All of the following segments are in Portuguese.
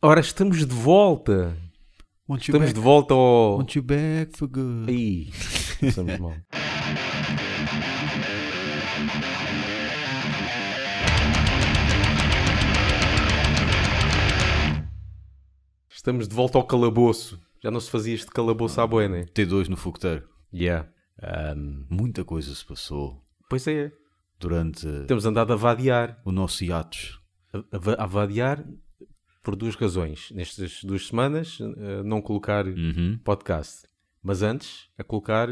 Ora, estamos de volta. Want you, Estamos back, de volta ao. want you back for good. Aí, estamos mal. Estamos de volta ao calabouço. Já não se fazia este calabouço à boa, né? T2 no fogueteiro. Yeah. Ahm, muita coisa se passou Pois é. durante Temos andado a vadiar. o nosso hiatus. A, a a vadiar por duas razões. Nestas duas semanas, eh, não colocar Uhum. podcast. Mas antes, a colocar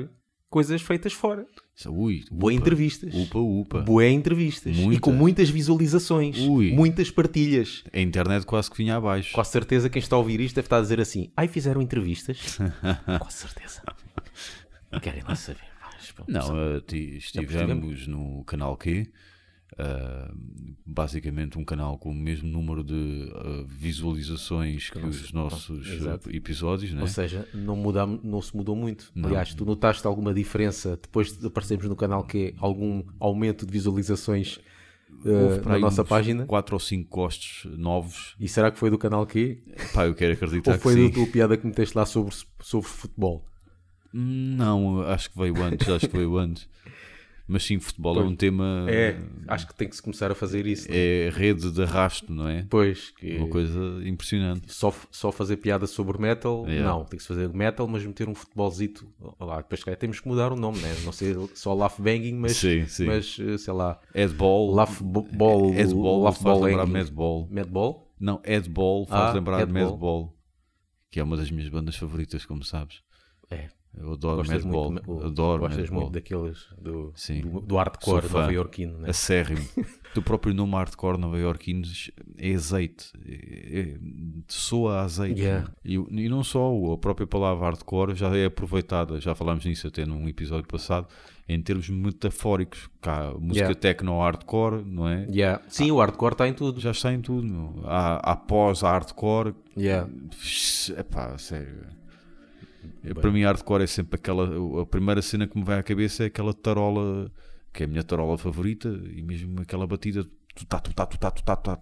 coisas feitas fora. Ui, upa, entrevistas. Upa, upa. Boé entrevistas. E Muita. com muitas visualizações. Ui. Muitas partilhas. A internet quase que vinha abaixo. Com a certeza quem está a ouvir isto deve estar a dizer assim: ai, fizeram entrevistas? com certeza. Querem lá saber pronto. Não, eh, ti- estivemos no canal Q. ah, basicamente um canal com o mesmo número de ah, visualizações que os nossos Exato. ah, episódios, né? Ou seja, não, muda, não se mudou muito. Não. Aliás, tu notaste alguma diferença depois de aparecermos no canal que é algum aumento de visualizações eh, Houve para na nossa página? quatro ou cinco gostos novos. E será que foi do canal que? Pá, eu quero acreditar Ou foi que da sim. tua piada que meteste lá sobre, sobre futebol? Não, acho que veio antes, acho que veio antes. Mas sim, futebol é um tema. É, acho que tem que se começar a fazer isso. É rede de arrasto, não é? Pois, que Uma coisa impressionante. só, só fazer piada sobre metal, Yeah. não, tem que se fazer metal, mas meter um futebolzito lá. Depois calhar, temos que mudar o nome, né? não ser só Laugh Banging, mas, Sim, sim. mas eh, sei lá, Headball. Laugh Ball, Headball Laugh Ball. Madball. Madball? Não, Headball faz Ah, lembrar de. Madball. Que é uma das minhas bandas favoritas, como sabes. É. Eu adoro Gostas Madball. muito, o- Adoro gostas Madball. muito daqueles do, Sim. do, do hardcore nova-iorquino, né? Acérrimo. o próprio nome hardcore nova-iorquinos é azeite. É, é, soa a azeite. Yeah. E, e não só, a própria palavra hardcore já é aproveitada, já falámos nisso até num episódio passado, em termos metafóricos. Cá, música Yeah. techno-hardcore, não é? Yeah. Sim, o hardcore está em tudo. Já está em tudo. Meu. Há, há pós-hardcore. Yeah. Epá, sério. É, Para mim, hardcore é sempre aquela. A primeira cena que me vai à cabeça é aquela tarola, que é a minha tarola favorita, e mesmo aquela batida. Tutá, tutá, tutá.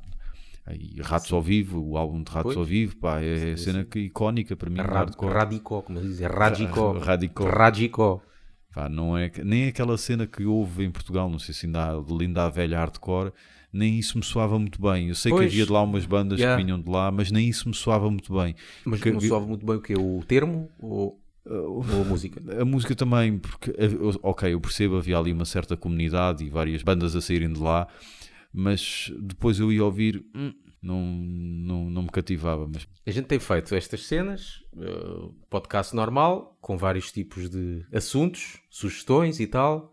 Aí, Ratos ao Vivo, o álbum de Ratos Pois. ao Vivo, pá, é a cena que, icónica para mim. Ra hardcore. radicó, como eles dizem, radicó. Radicó. Radicó. Pá, não é, nem aquela cena que houve em Portugal, não sei se ainda há, de linda a velha hardcore, nem isso me soava muito bem. Eu sei Pois. que havia de lá umas bandas Yeah. que vinham de lá, mas nem isso me soava muito bem. Mas Porque não vi- soube muito bem o que O termo ou, ou a música? A música também, porque, ok, eu percebo, havia ali uma certa comunidade e várias bandas a saírem de lá, mas depois eu ia ouvir, hum, não, não, não me cativava. Mas A gente tem feito estas cenas, eh, podcast normal, com vários tipos de assuntos, sugestões e tal,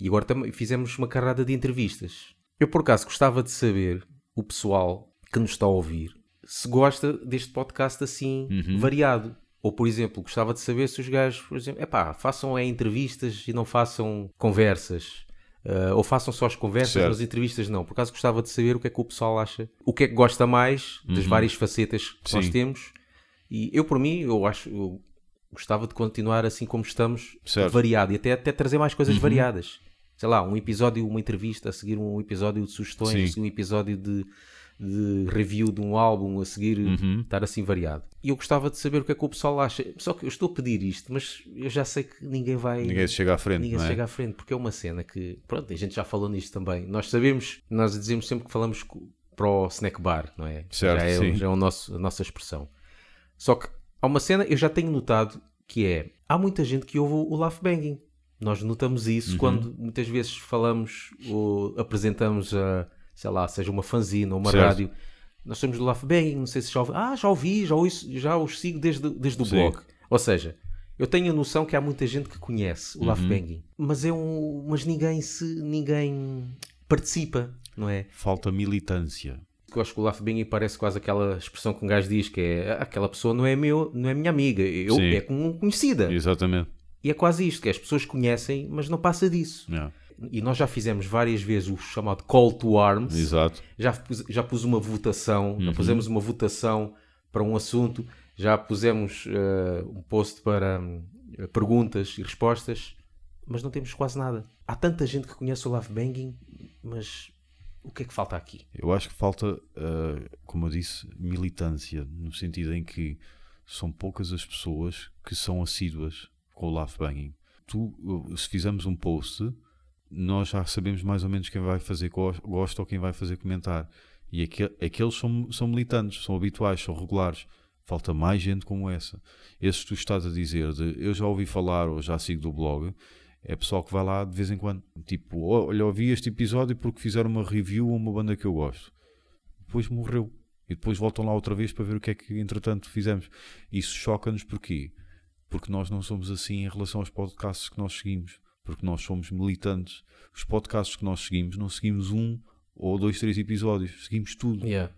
e agora também fizemos uma carrada de entrevistas. Eu, por acaso, gostava de saber, o pessoal que nos está a ouvir, se gosta deste podcast assim, variado. Ou, por exemplo, gostava de saber se os gajos, por exemplo, epá, façam é, entrevistas e não façam conversas. Eh, ou façam só as conversas, Certo. mas entrevistas não. Por acaso gostava de saber o que é que o pessoal acha, o que é que gosta mais das várias facetas que nós Sim. temos. E eu, por mim, eu acho, eu gostava de continuar assim como estamos, Certo. variado e até, até trazer mais coisas variadas. Sei lá, um episódio, uma entrevista, a seguir um episódio de sugestões, seguir um episódio de, de review de um álbum, a seguir estar assim variado. E eu gostava de saber o que é que o pessoal acha. Só que eu estou a pedir isto, mas eu já sei que ninguém vai. ninguém chega à frente, Ninguém não é? chega à frente, porque é uma cena que, pronto, a gente já falou nisto também. Nós sabemos, nós dizemos sempre que falamos para o snack bar, não é? Certo, já é, sim. já é o nosso, a nossa expressão. Só que há uma cena, eu já tenho notado, que é, há muita gente que ouve o laugh banging. Nós notamos isso Uhum. quando muitas vezes falamos ou apresentamos a, sei lá, seja uma fanzine ou uma Certo. rádio. Nós somos do banging, não sei se já ouvi. Ah, já ouvi, já, ouço, já os sigo desde, desde o Sim. blog. Ou seja, eu tenho a noção que há muita gente que conhece o Uhum. Laugh Banging, mas é um, mas ninguém se ninguém participa, não é? Falta militância. Eu acho que o Laugh Banging parece quase aquela expressão que um gajo diz que é "Ah, aquela pessoa não é meu, não é minha amiga, eu Sim. é como conhecida. Exatamente. E é quase isto, que as pessoas conhecem, mas não passa disso. Yeah. E nós já fizemos várias vezes o chamado call to arms. Exato. já pus, já pus uma votação, já pusemos uma votação para um assunto, já pusemos eh, um post para hum, perguntas e respostas, mas não temos quase nada. Há tanta gente que conhece o Love Banging, mas o que é que falta aqui? Eu acho que falta, uh, como eu disse, militância, no sentido em que são poucas as pessoas que são assíduas com o laugh banging. Tu, se fizermos um post, nós já sabemos mais ou menos quem vai fazer gosto ou quem vai fazer comentar. E aqueles são, são militantes, são habituais, são regulares. Falta mais gente como essa. Esses tu estás a dizer de eu já ouvi falar ou já sigo do blog, é pessoal que vai lá de vez em quando. Tipo, olha, ouvi este episódio porque fizeram uma review a uma banda que eu gosto. Depois morreu. E depois voltam lá outra vez para ver o que é que entretanto fizemos. Isso choca-nos porquê? Porque nós não somos assim em relação aos podcasts que nós seguimos. Porque nós somos militantes. Os podcasts que nós seguimos, não seguimos um ou dois, três episódios. Seguimos tudo. Yeah.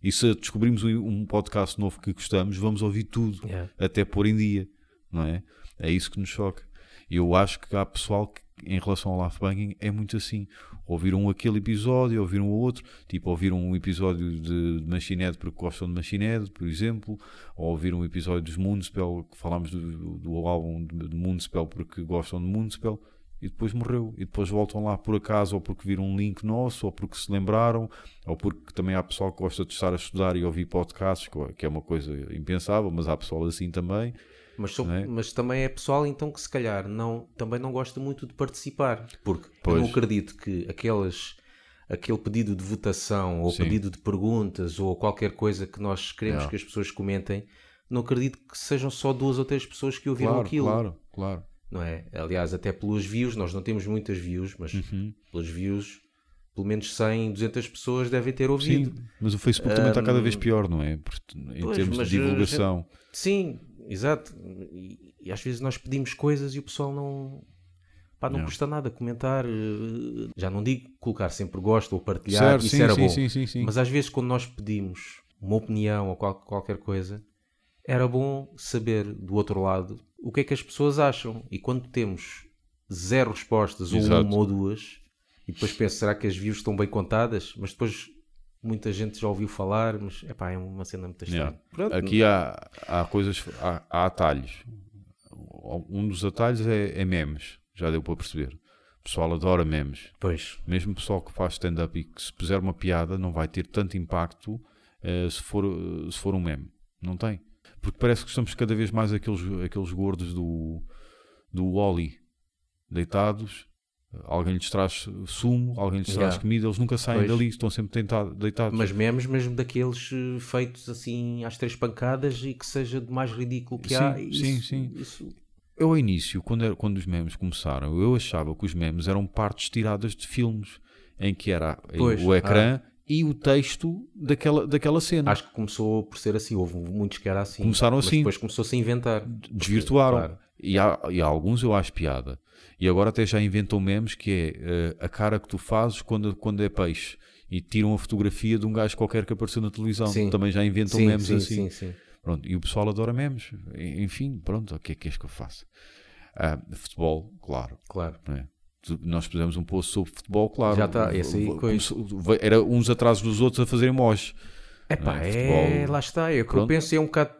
E se descobrimos um podcast novo que gostamos, vamos ouvir tudo. Yeah. Até pôr em dia. Não é? É isso que nos choca. Eu acho que há pessoal que, em relação ao Laugh Banging, é muito assim. Ouviram aquele episódio, ouviram outro, tipo, ouviram um episódio de, de Machined porque gostam de Machined, por exemplo, ou ouviram um episódio dos Moonspell, que falámos do, do álbum de, de Moonspell porque gostam de Moonspell, e depois morreu. E depois voltam lá por acaso, ou porque viram um link nosso, ou porque se lembraram, ou porque também há pessoal que gosta de estar a estudar e ouvir podcasts, que é uma coisa impensável, mas há pessoal assim também. Mas, sou, é? mas também é pessoal então que se calhar não, também não gosta muito de participar, porque pois. eu não acredito que aquelas, aquele pedido de votação ou Sim. pedido de perguntas ou qualquer coisa que nós queremos que as pessoas comentem, não acredito que sejam só duas ou três pessoas que ouviram claro, aquilo. Claro, claro. Não é? Aliás, até pelos views, nós não temos muitas views, mas uhum. pelos views pelo menos 100, 200 pessoas devem ter ouvido. Sim, mas o Facebook um, também está cada vez pior, não é? Em pois, termos de divulgação. Gente, sim, Exato. E, e, às vezes nós pedimos coisas e o pessoal não. Pá, não, não. custa nada comentar. Eh, já não digo colocar sempre gosto ou partilhar, certo, isso sim, era sim, bom. Sim, sim, sim, Mas às vezes, quando nós pedimos uma opinião ou qual, qualquer coisa, era bom saber do outro lado o que é que as pessoas acham. E quando temos zero respostas, ou Exato. uma ou duas, e depois penso, será que as views estão bem contadas? Mas depois muita gente já ouviu falar, mas epá, é uma cena muito estranha. Yeah. Aqui há, há coisas, há, há, atalhos. Um dos atalhos é, é, memes, já deu para perceber. O pessoal adora memes. Pois. Mesmo o pessoal que faz stand-up e que se puser uma piada não vai ter tanto impacto uh, se, for, uh, se for um meme. Não tem. Porque parece que estamos cada vez mais aqueles, aqueles gordos do, do Wally, deitados Alguém lhes traz sumo, alguém lhes traz yeah. comida, eles nunca saem pois. dali, estão sempre tentado, deitados. Mas memes mesmo daqueles eh, feitos assim às três pancadas e que seja de mais ridículo que sim, há. Isso, sim, sim. Isso... Eu, ao início, quando, era, quando os memes começaram, eu achava que os memes eram partes tiradas de filmes em que era pois, o ecrã ah. e o texto daquela, daquela cena. Acho que começou por ser assim. Houve muitos que era assim. Começaram assim. depois começou-se a inventar. Desvirtuaram. Claro. e, há, e há alguns eu acho piada. E agora até já inventam memes que é uh, a cara que tu fazes quando, quando é peixe. E tiram a fotografia de um gajo qualquer que apareceu na televisão. Sim. Também já inventam sim, memes sim, assim. Sim, sim. Pronto, e o pessoal adora memes. Enfim, pronto, o que é que és que eu faço? Ah, futebol, claro. Claro. É? Nós fizemos um post sobre futebol, claro. Já está, esse aí começou, Era uns atrás dos outros a fazerem. Epá, é, é, lá está. É o que eu penso é um bocado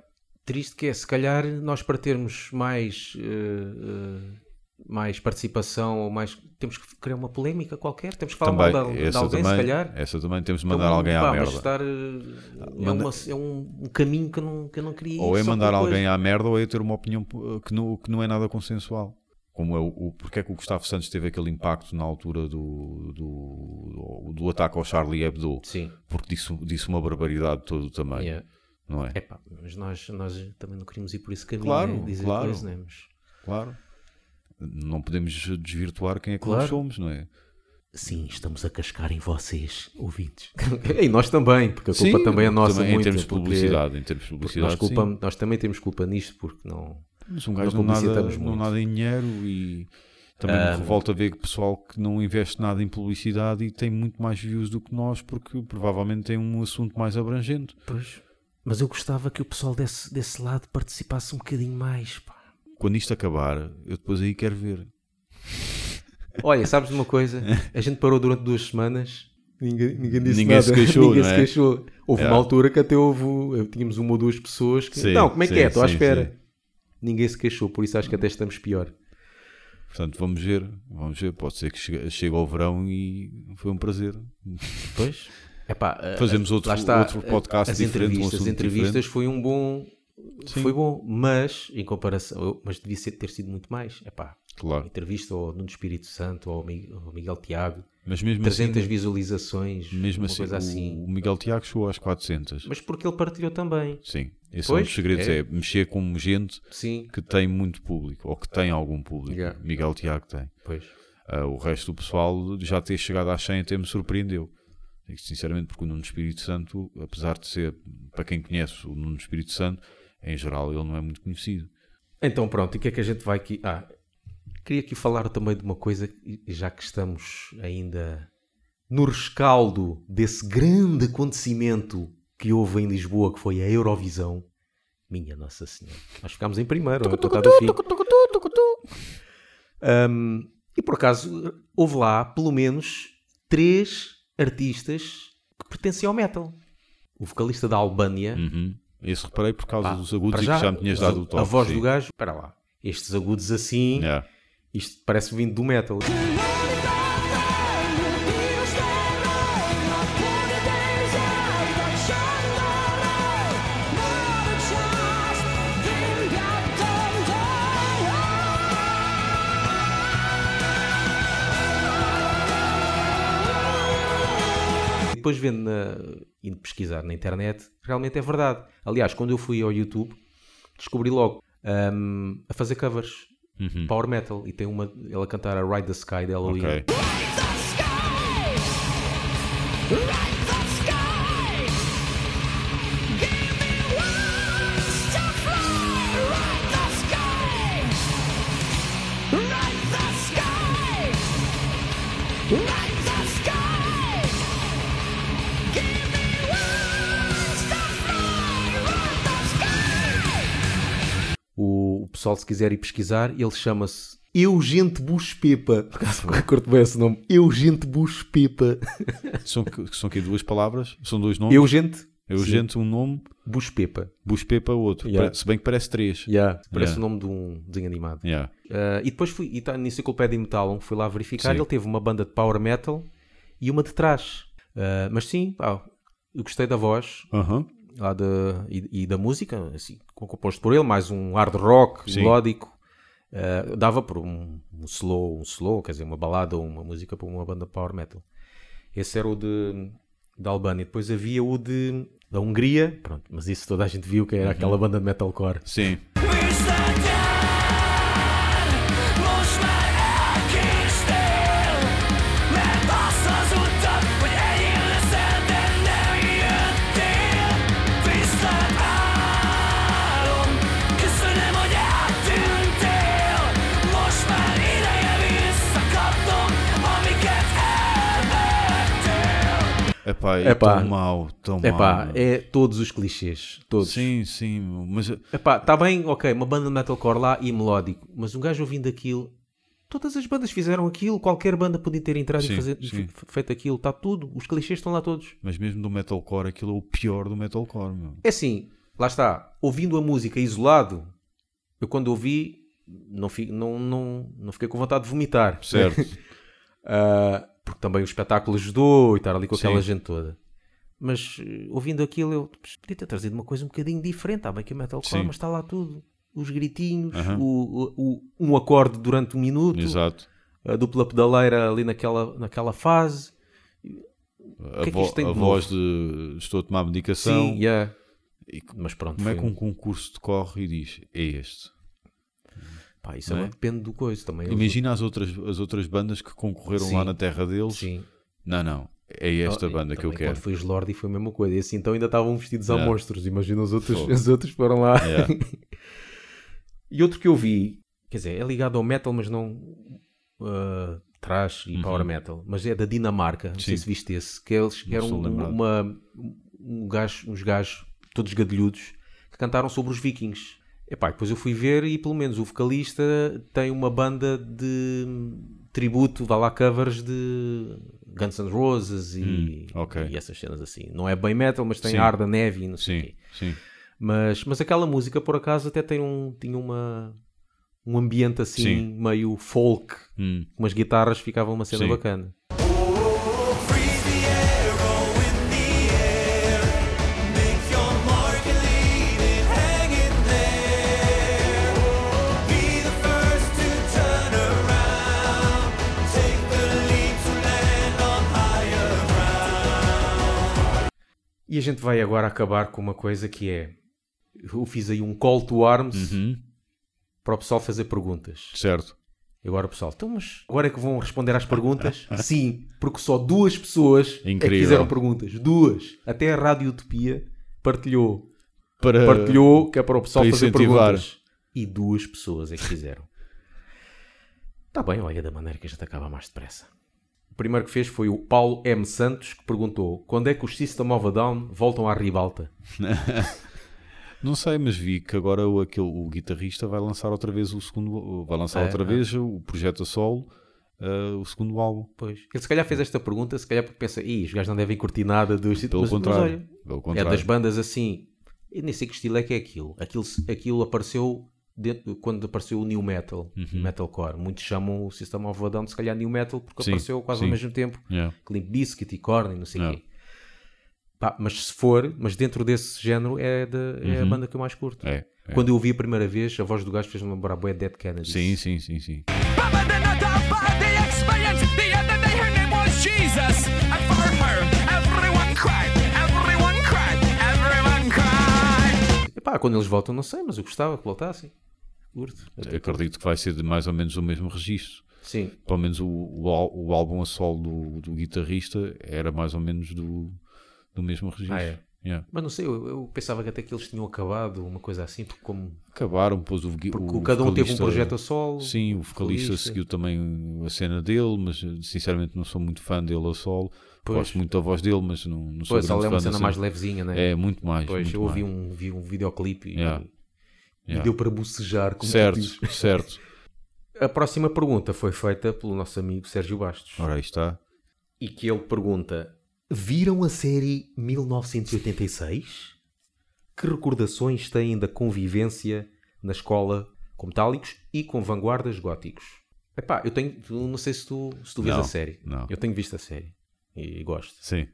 triste que é, se calhar nós para termos mais... Uh, uh, mais participação ou mais. Temos que criar uma polémica qualquer, temos que falar também, mal de, de alguém, também, se calhar. Essa também temos de mandar então, alguém pá, à merda. Estar, é, Manda... uma, é um, caminho que eu não, que eu não queria Ou é mandar alguém à merda ou é ter uma opinião que não, que não é nada consensual. Como é o, o, porque é que o Gustavo Santos teve aquele impacto na altura do, do, do ataque ao Charlie Hebdo? Sim. Porque disse, disse uma barbaridade todo também. Yeah. Não é? Epá, mas nós, nós também não queríamos ir por esse caminho, claro, né? dizer claro, né? mas... claro não podemos desvirtuar quem é que claro. nós somos, não é? Sim, estamos a cascar em vocês, ouvintes. e nós também, porque a culpa sim, também é nossa. Também, muito, em termos de publicidade, em termos de publicidade nós, culpamos, nós, também temos culpa nisto, porque não. Mas um gajo não, não, nada, não nada em dinheiro e também me revolta ver que pessoal que não investe nada em publicidade e tem muito mais views do que nós, porque provavelmente tem um assunto mais abrangente. Pois, mas eu gostava que o pessoal desse, desse lado participasse um bocadinho mais. Pá quando isto acabar, eu depois aí quero ver. Olha, sabes de uma coisa? A gente parou durante duas semanas, ninguém, ninguém disse ninguém nada. Se queixou, ninguém se é? queixou. Houve é. uma altura que até houve, tínhamos uma ou duas pessoas que. Sim, não, como é sim, que é? Estou à espera. Sim. Ninguém se queixou, por isso acho que até estamos pior. Portanto, vamos ver, vamos ver. Pode ser que chegue, chegue ao verão e foi um prazer. Pois. Epá, eh, Fazemos outro, está, outro podcast as diferente. um entrevistas, assunto as entrevistas diferente. foi um bom. Sim. Foi bom, mas em comparação, mas devia ser, ter sido muito mais. Epá, Claro. entrevista ao Nuno Espírito Santo, ao Mi- ao Miguel Tiago, Mas mesmo 300 assim, visualizações, mesmo assim, coisa o- assim. o Miguel Tiago chegou às 400. Mas porque ele partilhou também. Sim, esse é Pois, um dos segredos, é. é. mexer com gente Sim, que tem muito público, ou que tem algum público. Yeah. Miguel Tiago tem. pois. Ah, o resto do pessoal já ter chegado às 100 até me surpreendeu. Sinceramente, porque o Nuno Espírito Santo, apesar de ser, para quem conhece o Nuno Espírito Santo, em geral ele não é muito conhecido. Então pronto, e o que é que a gente vai aqui. Ah, queria aqui falar também de uma coisa, já que estamos ainda no rescaldo desse grande acontecimento que houve em Lisboa, que foi a Eurovisão. Minha Nossa Senhora. Nós ficámos em primeiro, fim. Ahm, e por acaso houve lá pelo menos três artistas que pertencem ao metal. O vocalista da Albânia, Uhum. Esse reparei por causa Pá, dos agudos para e que já me tinhas dado o toque. A voz sim. do gajo, espera lá, estes agudos assim, Yeah. isto parece vindo do metal. Depois vendo na, indo pesquisar na internet, realmente é verdade. Aliás, quando eu fui ao YouTube, descobri logo ahm, a fazer covers Uhum. power metal e tem uma ela cantar a Ride the Sky de Halloween. O, o pessoal, se quiser ir pesquisar, ele chama-se Eugente Bush Pepa. Por acaso, curto bem esse nome. Eugente Bush Pepa. São, são aqui duas palavras? São dois nomes? Eugente Eugente um nome, Bush Pepa. Buspepa outro. Yeah. Se bem que parece três. Yeah, parece Yeah. o nome de um desenho animado. Uh, e depois fui, e está na Enciclopédia Metal, fui lá verificar, Sim. ele teve uma banda de power metal e uma de trás. Uh, mas sim, pá, eu gostei da voz Aham. Lá da, e, e da música, assim, composto por ele, mais um hard rock Sim. melódico. Uh, dava por um, um slow, um slow, quer dizer, uma balada ou uma música para uma banda de power metal. Esse era o de da Albânia. Depois havia o de da Hungria, pronto, mas isso toda a gente viu que era aquela banda de metalcore. Sim. Epá, é Epá. tão mau, tão É mau. é todos os clichês, todos. Sim, sim, mas Epá, está bem, ok, uma banda de metalcore lá e melódico, mas um gajo ouvindo aquilo, todas as bandas fizeram aquilo, qualquer banda podia ter entrado Sim, e fazer, sim. feito aquilo, está tudo, os clichês estão lá todos. Mas mesmo do metalcore, aquilo é o pior do metalcore, meu. É assim, lá está, ouvindo a música isolado, eu quando ouvi, não, fi- não, não, não fiquei com vontade de vomitar. Certo. Ah, porque também o espetáculo ajudou e estar ali com aquela Sim. gente toda. Mas eh, ouvindo aquilo, eu "Pss, podia ter trazido uma coisa um bocadinho diferente. Está bem que é metalcore, mas está lá tudo. Os gritinhos, o, o- o- um acorde durante um minuto, Exato. a dupla pedaleira ali naquela, naquela fase. A, que é que vo- isto tem a de voz de estou a tomar medicação. Sim, yeah. E mas pronto. Como é que um concurso decorre e diz é este? Pá, isso não agora é? depende do coisa também. Imagina as outras, as outras bandas que concorreram Sim. lá na terra deles. Sim. Não, não. É esta Oh, e banda que eu quero. Quando foi os Lordi foi a mesma coisa. E assim então ainda estavam vestidos a Yeah. monstros. Imagina os outros, Fogo. os outros foram lá. Yeah. e outro que eu vi, quer dizer, é ligado ao metal, mas não uh, trash e power metal, mas é da Dinamarca. Não sei Uhum. Sim. se viste esse, que eles que eram uma, um gajo, uns gajos todos gadilhudos que cantaram sobre os vikings. Epá, depois eu fui ver e pelo menos o vocalista tem uma banda de tributo, vá lá covers de Guns N' Roses e, Hum, ok. e essas cenas assim. Não é bem metal, mas tem Sim. ar da neve e não sei Sim, quê. sim. Mas, mas aquela música, por acaso, até tem um, tinha uma, um ambiente assim Sim. meio folk, Hum. com umas guitarras, ficava uma cena Sim. bacana. E a gente vai agora acabar com uma coisa que é. Eu fiz aí um call to arms Uhum. para o pessoal fazer perguntas. Certo. E agora o pessoal, então, mas agora é que vão responder às perguntas? Sim, porque só duas pessoas é que fizeram perguntas. Duas. Até a Rádio Utopia partilhou. Para... Partilhou que é para o pessoal para fazer perguntas. E duas pessoas é que fizeram. Está bem, olha da maneira que a gente acaba mais depressa. O primeiro que fez foi o Paulo M. Santos, que perguntou quando é que os System of a Down voltam à ribalta? Não sei, mas vi que agora o, aquele, o guitarrista vai lançar outra vez o segundo. Vai lançar É, outra é. vez o projeto a solo, eh, o segundo álbum. Pois. Ele se calhar fez esta pergunta, se calhar porque pensa, Ih, os gajos não devem curtir nada dos Pelo mas, mas contrário. olha, Pelo É contrário. das bandas assim. Eu nem sei que estilo é que é aquilo. Aquilo, aquilo apareceu dentro- quando apareceu o New Metal, Uhum. Metalcore. Muitos chamam o System of a Down se calhar New Metal porque Sim, apareceu quase sim. ao mesmo tempo. Yeah. Limp Bizkit e Korn e não sei o Yeah. quê. Pá, mas se for, mas dentro desse género é, da- é a banda que eu mais curto. Uhum. É, é. Quando eu ouvi a primeira vez, a voz do gajo fez-me lembrar bué Dead Kennedy. Sim, sim, sim, sim. But then I died by the experience. The other day her name was Jesus. And for her, everyone cried. Everyone cried. Everyone cried. E pá, quando eles voltam, não sei, mas eu gostava que voltassem. Curto. Acredito que vai ser de mais ou menos o mesmo registro. Sim. Pelo menos o, o, o álbum a solo do, do guitarrista era mais ou menos do, do mesmo registro. Ah, é? Yeah. Mas não sei, eu, eu pensava que até que eles tinham acabado uma coisa assim, porque como Acabaram, depois o, Porque o cada um teve um projeto a solo. Sim, o vocalista vocalista. seguiu também a cena dele, mas sinceramente não sou muito fã dele a solo. Pois. Gosto muito da voz dele, mas não, não sou Pois, grande é uma cena mais levezinha, né? É, muito mais. pois, muito eu ouvi mais. um, vi um videoclipe e, Yeah. e deu para bocejar. Como tu Certo, dizes. certo. A próxima pergunta foi feita pelo nosso amigo Sérgio Bastos. Ora, aí está. E que ele pergunta: Viram a série 1986? Que recordações têm da convivência na escola com metálicos e com vanguardas góticos? Epá, eu tenho. tu- Não sei se tu, se tu vês Não, a série. não. Eu tenho visto a série e gosto. Sim.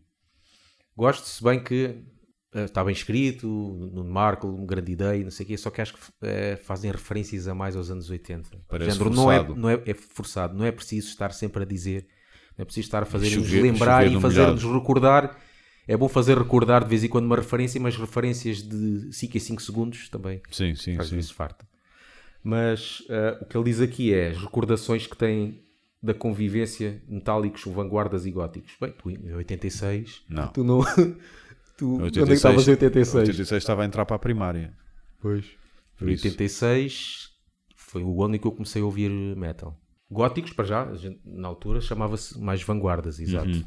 Gosto, se bem que está bem escrito, no Marco, uma grande ideia, não sei o quê, só que acho que eh, fazem referências a mais aos anos 80. Parece Género, não, é, forçado. não é, é forçado, não é preciso estar sempre a dizer, não é preciso estar a fazer-nos lembrar e no fazer-nos recordar. É bom fazer recordar de vez em quando uma referência, mas referências de 5 em 5 segundos também Sim, sim, às sim. vezes farta. Mas eh, o que ele diz aqui é as recordações que têm da convivência metálicos, vanguardas e góticos. Bem, tu em 86, Não. tu não. Tu, onde é que 86, estavas em 86? 86 estava a entrar para a primária. Pois. Por Em isso. 86 foi o ano em que eu comecei a ouvir metal. Góticos, para já, gente, na altura chamava-se mais vanguardas, exato. Uhum.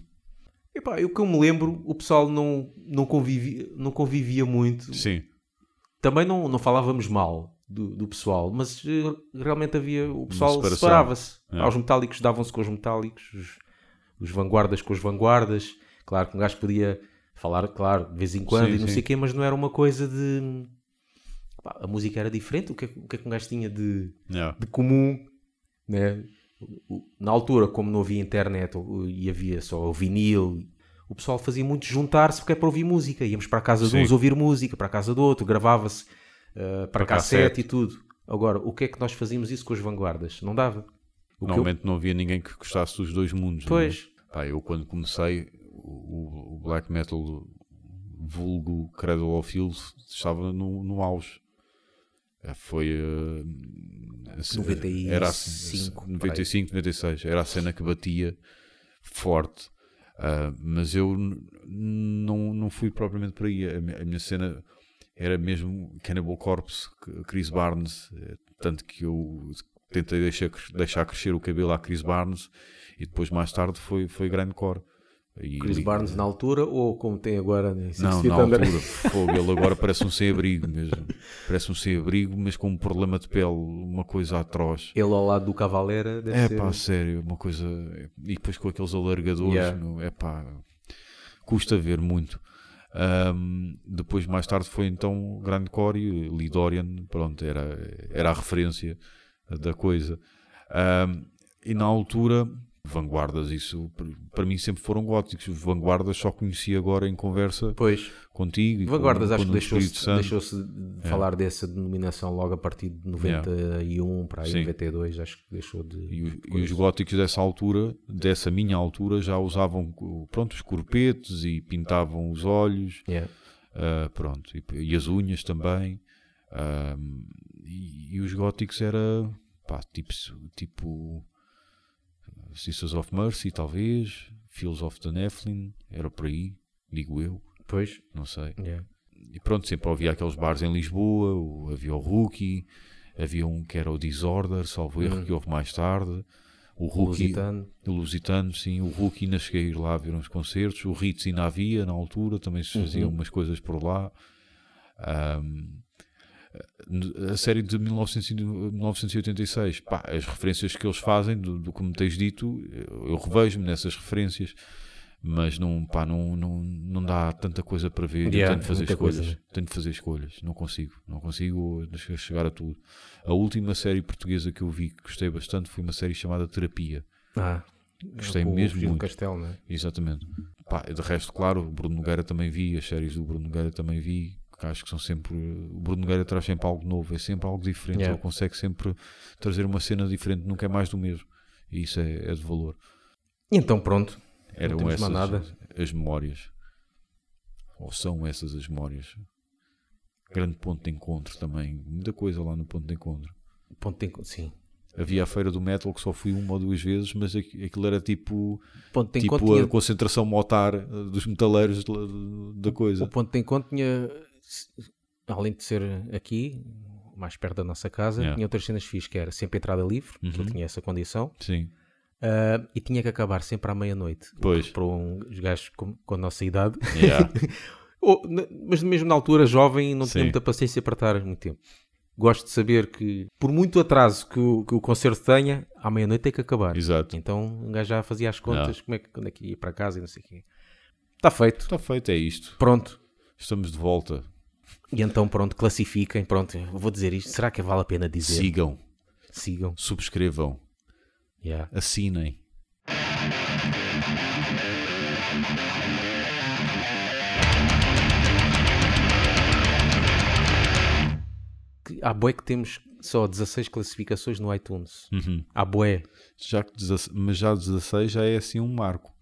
Epá, eu que eu me lembro, o pessoal não, não, convivia, não convivia muito. Sim. Também não, não falávamos mal do, do pessoal, mas eh, realmente havia. O pessoal separava-se. É. Aos metálicos davam-se com os metálicos, os, os vanguardas com os vanguardas. Claro que um gajo podia falar, claro, de vez em quando Sim, e não sim. sei o quê, mas não era uma coisa de. Pá, a música era diferente. O que, é, que- o que é que um gajo tinha de, Yeah. de comum? Né? Na altura, como não havia internet e havia só o vinil, o pessoal fazia muito juntar-se porque é para ouvir música. Íamos para a casa de uns ouvir música, para a casa do outro, gravava-se uh, para, Para cassete, e tudo. Agora, o que é que nós fazíamos isso com as vanguardas? Não dava. O que eu- Normalmente não havia ninguém que gostasse dos dois mundos. é? Pois. Pá, eu quando comecei, o, o black metal vulgo Cradle of Filth estava no, no auge. Eh, Foi eh, a ce- 95, era a, por aí. 95, 96, era a cena que batia forte. Ah, mas eu não, não fui propriamente por aí. A minha, a minha cena era mesmo Cannibal Corpse, Chris Barnes, eh, tanto que eu tentei deixar, deixar crescer o cabelo à Chris Barnes e depois mais tarde foi, foi Grindcore. E Chris Barnes na altura ou como tem agora né? Não, na altura, fogo, ele agora parece um sem-abrigo mesmo. Parece um sem-abrigo, mas com um problema de pele, uma coisa atroz. Ele ao lado do Cavalera deve É ser... pá, sério, uma coisa. E depois com aqueles alargadores, Yeah. meu, é pá, custa ver muito. Ahm, depois, mais tarde, foi então Grande Core e Lidorian, pronto, era, era a referência da coisa. Ahm, e na altura, vanguardas, isso para mim sempre foram góticos. Vanguardas só conheci agora em conversa Pois, contigo. Vanguardas com acho que deixou-se deixou de falar dessa denominação logo a partir de 91 para aí, Sim. 92, acho que deixou de. E, e os góticos dessa altura, dessa minha altura, já usavam pronto, os corpetes e pintavam os olhos, Yeah. ah, pronto, e, e as unhas também. Ah, e, e os góticos era pá, tipo, tipo Sisters of Mercy, talvez, Fields of the Nephilim, era por aí, digo eu, Pois, não sei. yeah. E pronto, sempre havia aqueles bares em Lisboa, havia o Rookie, havia um que era o Disorder, salvo erro, que houve mais tarde. O o Rookie, Lusitano. o Lusitano, sim, o Rookie ainda cheguei a ir lá ver uns concertos, o Ritz ainda havia na altura, também se faziam umas coisas por lá. Ahm, a série de 1900 e 1986, pá, as referências que eles fazem, do, do me tens dito, eu, revejo-me nessas referências, mas não, pá, não, não, não dá tanta coisa para ver. Yeah, eu tenho de fazer muita coisa, escolhas. né? Tenho de fazer escolhas, não consigo, não consigo chegar a tudo. A última série portuguesa que eu vi que gostei bastante foi uma série chamada Terapia. Ah, Gostei o mesmo Gil muito. Castelo, não é? Exatamente. Pá, de resto, claro, Bruno Nogueira também vi, as séries do Bruno Nogueira também vi, que acho que são sempre. O Bruno Nogueira traz sempre algo novo, é sempre algo diferente, Yeah. ele consegue sempre trazer uma cena diferente, nunca é mais do mesmo. E isso é, é de valor. E então pronto, Eram essas as memórias. Ou são essas as memórias. Grande ponto de encontro também. Muita coisa lá no ponto de encontro. ponto de encontro, sim. Havia a feira do metal que só fui uma ou duas vezes, mas aqu- aquilo era tipo, Ponto de tipo encontro a tinha, concentração motar eh, dos metaleiros da coisa. o ponto de encontro tinha, além de ser aqui, mais perto da nossa casa, Yeah. tinha outras cenas fixas, que era sempre entrada livre, que Uhum. ele tinha essa condição, Sim. ah, e tinha que acabar sempre à meia-noite. Pois. Para uns gajos com, com a nossa idade, Yeah. Ou, mas mesmo na altura jovem não Sim. tinha muita paciência para estar muito tempo. Gosto de saber que, por muito atraso que o, que o concerto tenha, à meia-noite tem que acabar. Exato. Então um gajo já fazia as contas, como é que, quando é que ia para casa e não sei o quê. Está feito. Está feito, é isto. Pronto. Estamos de volta. E então pronto, classifiquem. Pronto, vou dizer isto. Será que vale a pena dizer? Sigam, Sigam. subscrevam, Yeah. assinem. Há bué que temos só 16 classificações no iTunes. Uhum. Há. Já 16 mas já 16 já é assim um marco.